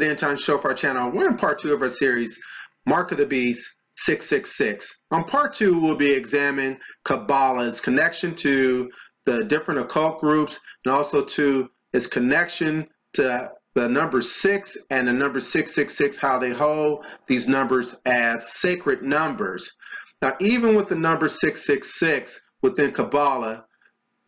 the for our channel. We're in part two of our series, Mark of the Beast 666. On part two, we'll be examining Kabbalah's connection to the different occult groups and also to its connection to the number six and the number 666, how they hold these numbers as sacred numbers. Now, even with the number 666 within Kabbalah,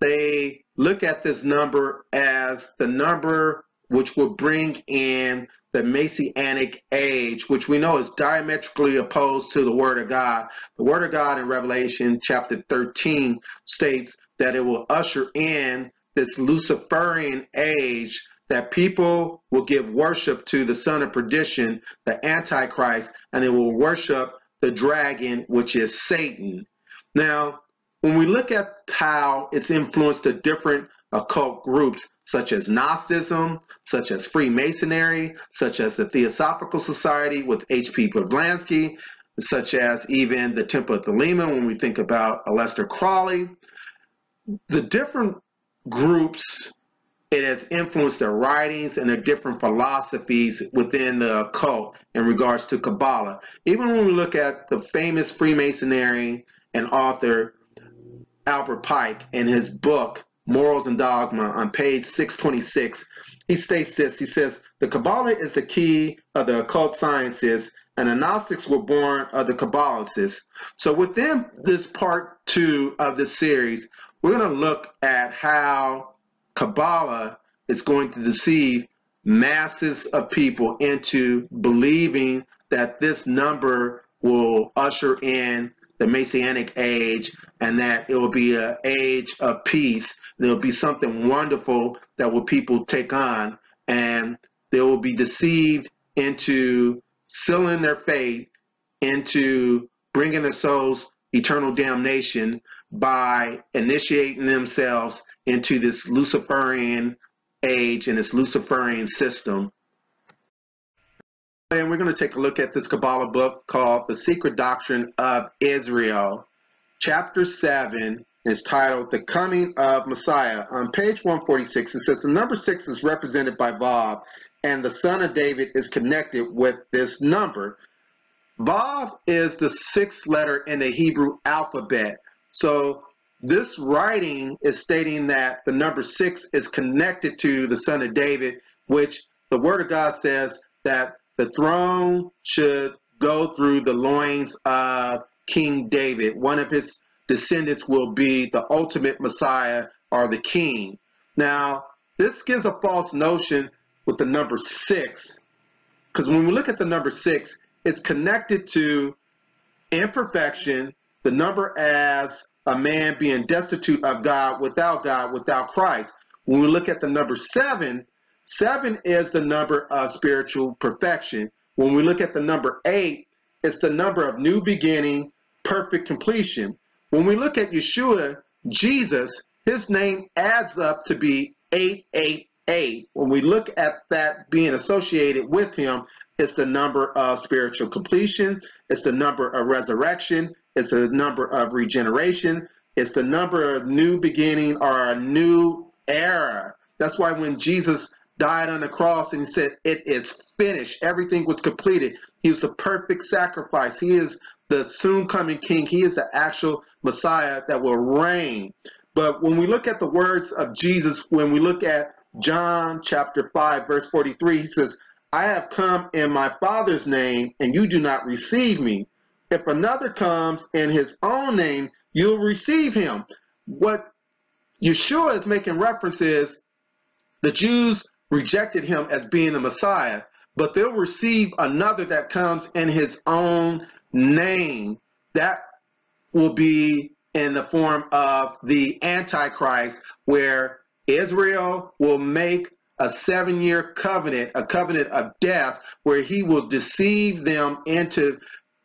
they look at this number as the number which will bring in the Messianic age, which we know is diametrically opposed to the Word of God. The Word of God in Revelation chapter 13 states that it will usher in this Luciferian age that people will give worship to the son of perdition, the Antichrist, and they will worship the dragon, which is Satan. Now, when we look at how it's influenced the different occult groups, such as Gnosticism, such as Freemasonry, such as the Theosophical Society with H.P. Blavatsky, such as even the Temple of Thelema when we think about Aleister Crowley. The different groups, it has influenced their writings and their different philosophies within the occult in regards to Kabbalah. Even when we look at the famous Freemasonry and author Albert Pike in his book, Morals and Dogma on page 626. He states this. He says, The Kabbalah is the key of the occult sciences, and the Gnostics were born of the Kabbalists. So within this part two of the series, we're going to look at how Kabbalah is going to deceive masses of people into believing that this number will usher in the Messianic age and that it will be an age of peace. There will be something wonderful that will people take on and they will be deceived into sealing their fate into bringing their souls eternal damnation by initiating themselves into this Luciferian age and this Luciferian system and we're going to take a look at this Kabbalah book called The Secret Doctrine of Israel. Chapter 7 is titled The Coming of Messiah. On page 146, it says the number 6 is represented by Vav, and the son of David is connected with this number. Vav is the sixth letter in the Hebrew alphabet. So this writing is stating that the number 6 is connected to the son of David, which the Word of God says that the throne should go through the loins of King David. One of his descendants will be the ultimate Messiah or the king. Now, this gives a false notion with the number six, because when we look at the number six, it's connected to imperfection, the number as a man being destitute of God, without God, without Christ. When we look at the number seven, Seven is the number of spiritual perfection. When we look at the number eight, it's the number of new beginning, perfect completion. When we look at Yeshua, Jesus, his name adds up to be 888. When we look at that being associated with him, it's the number of spiritual completion, it's the number of resurrection, it's the number of regeneration, it's the number of new beginning or a new era. That's why when Jesus died on the cross and he said, It is finished. Everything was completed. He was the perfect sacrifice. He is the soon coming king. He is the actual Messiah that will reign. But when we look at the words of Jesus, when we look at John chapter 5, verse 43, he says, I have come in my Father's name, and you do not receive me. If another comes in his own name, you'll receive him. What Yeshua is making reference is the Jews rejected him as being the Messiah, but they'll receive another that comes in his own name. That will be in the form of the Antichrist, where Israel will make a seven year covenant, a covenant of death, where he will deceive them into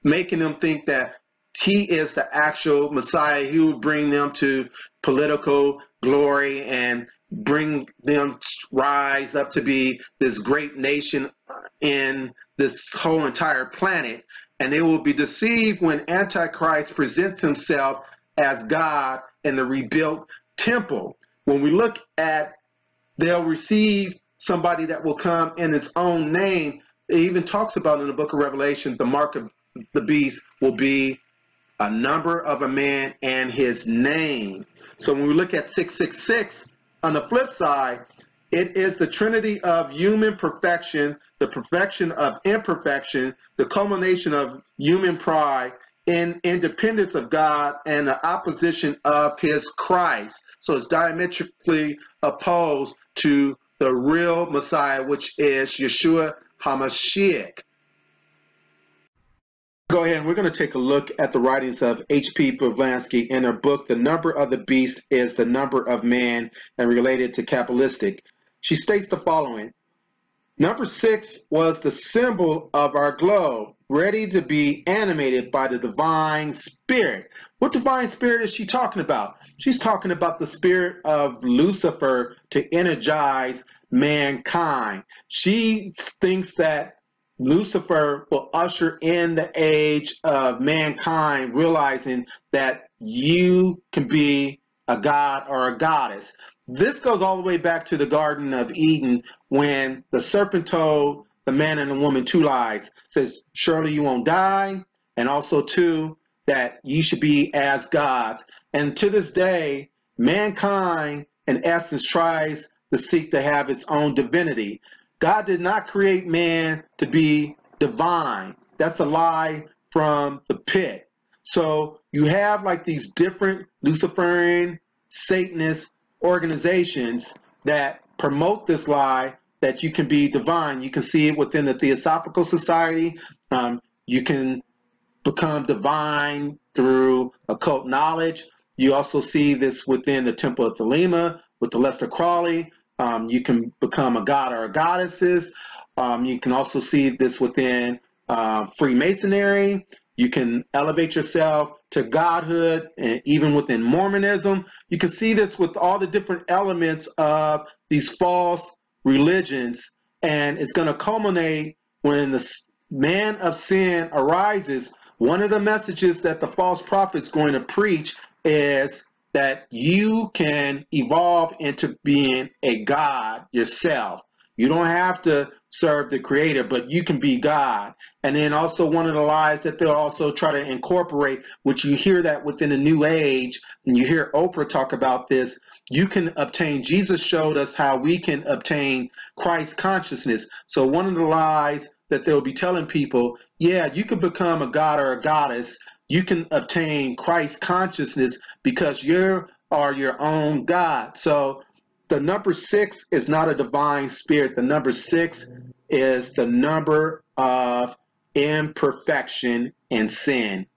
making them think that he is the actual Messiah. He will bring them to political glory and bring them rise up to be this great nation in this whole entire planet. And they will be deceived when Antichrist presents himself as God in the rebuilt temple. When we look at, they'll receive somebody that will come in his own name. It even talks about in the book of Revelation, the mark of the beast will be a number of a man and his name. So when we look at 666, on the flip side, it is the trinity of human perfection, the perfection of imperfection, the culmination of human pride in independence of God and the opposition of his Christ. So it's diametrically opposed to the real Messiah, which is Yeshua HaMashiach. Go ahead, we're going to take a look at the writings of H.P. Blavatsky in her book, The Number of the Beast is the Number of Man, and related to Kabbalistic. She states the following Number six was the symbol of our globe, ready to be animated by the divine spirit. What divine spirit is she talking about? She's talking about the spirit of Lucifer to energize mankind. She thinks that Lucifer will usher in the age of mankind realizing that you can be a god or a goddess. This goes all the way back to the Garden of Eden when the serpent told the man and the woman two lies. Says, surely you won't die, and also two, that ye should be as gods. And to this day, mankind in essence tries to seek to have its own divinity. God did not create man to be divine. That's a lie from the pit. So you have like these different Luciferian, Satanist organizations that promote this lie that you can be divine. You can see it within the Theosophical Society. Um, you can become divine through occult knowledge. You also see this within the Temple of Thelema with the Aleister Crowley. Um, you can become a god or a goddesses. Um, you can also see this within uh, Freemasonry. You can elevate yourself to godhood, and even within Mormonism. You can see this with all the different elements of these false religions, and it's going to culminate when the man of sin arises. One of the messages that the false prophet is going to preach is that you can evolve into being a God yourself. You don't have to serve the creator, but you can be God. And then also one of the lies that they'll also try to incorporate, which you hear that within the new age, and you hear Oprah talk about this, you can obtain, Jesus showed us how we can obtain Christ consciousness. So one of the lies that they'll be telling people, yeah, you can become a God or a goddess you can obtain Christ consciousness because you are your own God. So the number six is not a divine spirit. The number six is the number of imperfection and sin.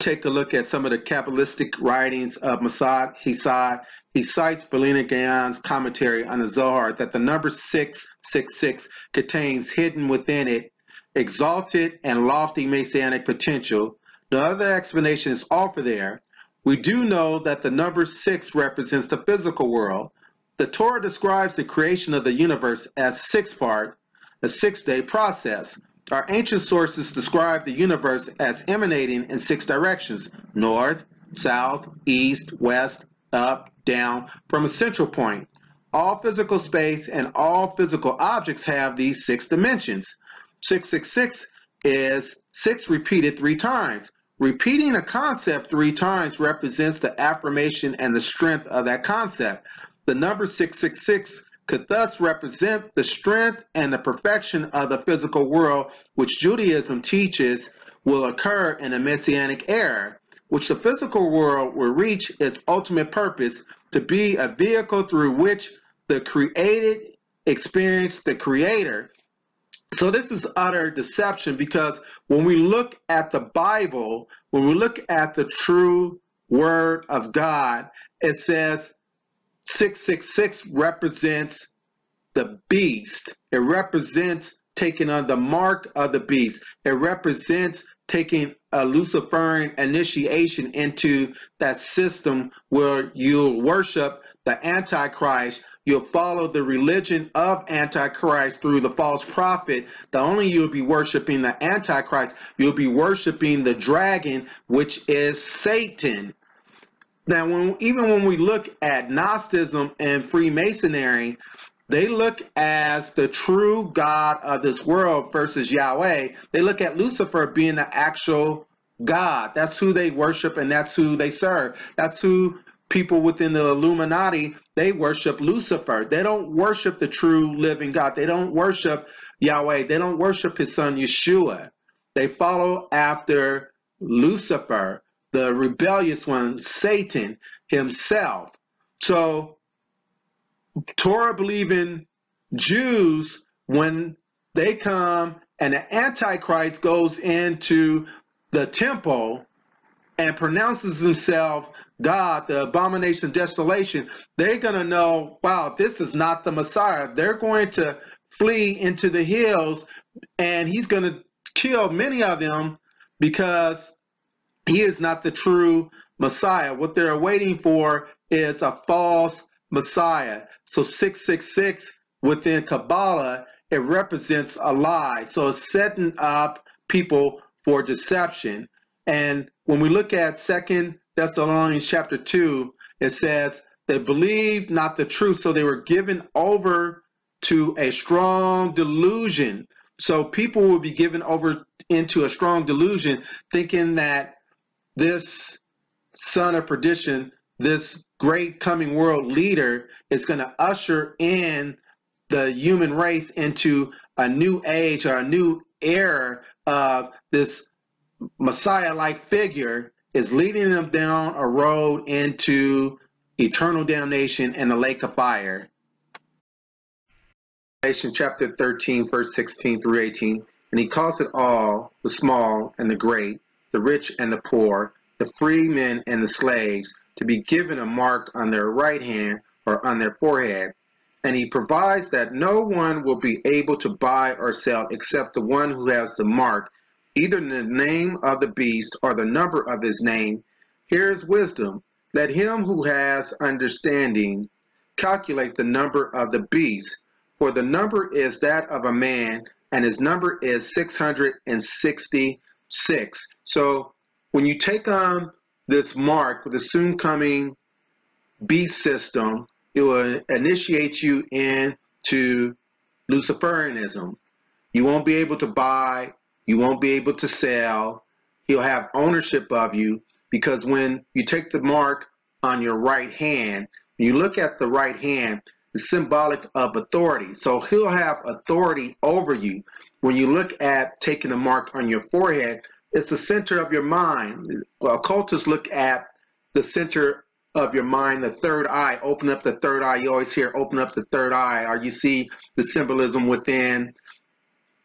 Take a look at some of the Kabbalistic writings of Masad Hesed. He cites Vilna Gaon's commentary on the Zohar that the number 666 contains hidden within it exalted and lofty messianic potential. No other explanation is offered there. We do know that the number six represents the physical world. The Torah describes the creation of the universe as six part, a six day process. Our ancient sources describe the universe as emanating in six directions north, south, east, west, up, down, from a central point. All physical space and all physical objects have these six dimensions. 666 is 6 repeated three times. Repeating a concept three times represents the affirmation and the strength of that concept. The number 666 could thus represent the strength and the perfection of the physical world, which Judaism teaches will occur in a messianic era, which the physical world will reach its ultimate purpose to be a vehicle through which the created experience the creator so this is utter deception because when we look at the Bible, when we look at the true word of God, it says 666 represents the beast. It represents taking on the mark of the beast. It represents taking a Luciferian initiation into that system where you'll worship the Antichrist You'll follow the religion of Antichrist through the false prophet. Not only you'll be worshiping the Antichrist, you'll be worshiping the dragon, which is Satan. Now, when even when we look at Gnosticism and Freemasonry, they look as the true God of this world versus Yahweh. They look at Lucifer being the actual God. That's who they worship and that's who they serve. That's who people within the Illuminati, they worship Lucifer. They don't worship the true living God. They don't worship Yahweh. They don't worship his son Yeshua. They follow after Lucifer, the rebellious one, Satan himself. So, Torah believing Jews, when they come and the Antichrist goes into the temple and pronounces himself God, the abomination of desolation, they're going to know, wow, this is not the Messiah. They're going to flee into the hills and he's going to kill many of them because he is not the true Messiah. What they're waiting for is a false Messiah. So 666 within Kabbalah, it represents a lie. So it's setting up people for deception. And when we look at Second Thessalonians chapter 2, it says, they believed not the truth, so they were given over to a strong delusion. So people will be given over into a strong delusion, thinking that this son of perdition, this great coming world leader, is going to usher in the human race into a new age or a new era of this Messiah like figure is leading them down a road into eternal damnation and the lake of fire. Revelation chapter 13, verse 16 through 18. And he calls it all, the small and the great, the rich and the poor, the free men and the slaves, to be given a mark on their right hand or on their forehead. And he provides that no one will be able to buy or sell except the one who has the mark either the name of the beast or the number of his name. Here is wisdom. Let him who has understanding calculate the number of the beast, for the number is that of a man, and his number is 666. So when you take on this mark, with the soon coming beast system, it will initiate you into Luciferianism. You won't be able to buy you won't be able to sell. He'll have ownership of you because when you take the mark on your right hand, when you look at the right hand, it's symbolic of authority. So he'll have authority over you. When you look at taking the mark on your forehead, it's the center of your mind. Well, occultists look at the center of your mind, the third eye. Open up the third eye. You always hear open up the third eye, or you see the symbolism within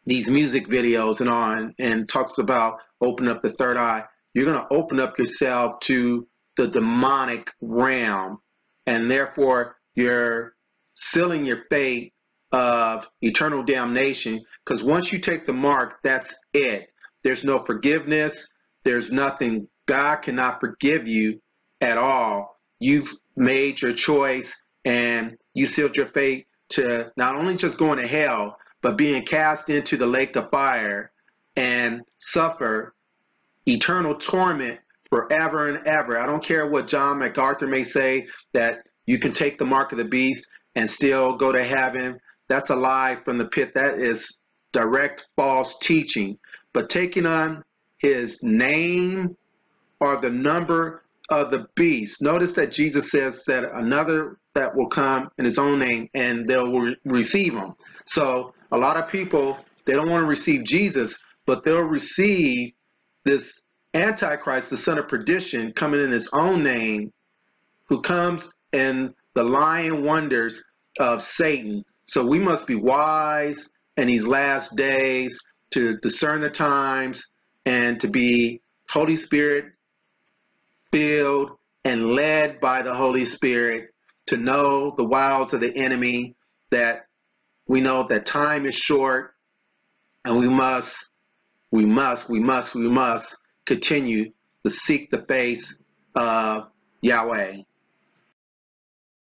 these music videos and on and talks about open up the third eye, you're going to open up yourself to the demonic realm. And therefore, you're sealing your fate of eternal damnation because once you take the mark, that's it. There's no forgiveness. There's nothing. God cannot forgive you at all. You've made your choice and you sealed your fate to not only just going to hell, but being cast into the lake of fire and suffer eternal torment forever and ever. I don't care what John MacArthur may say that you can take the mark of the beast and still go to heaven. That's a lie from the pit. That is direct false teaching. But taking on his name or the number of the beast. Notice that Jesus says that another that will come in his own name and they'll re receive him. So a lot of people they don't want to receive Jesus, but they'll receive this Antichrist, the son of perdition, coming in his own name, who comes in the lying wonders of Satan. So we must be wise in these last days to discern the times and to be Holy Spirit filled and led by the Holy Spirit to know the wiles of the enemy that we know that time is short and we must, we must, we must, we must continue to seek the face of Yahweh.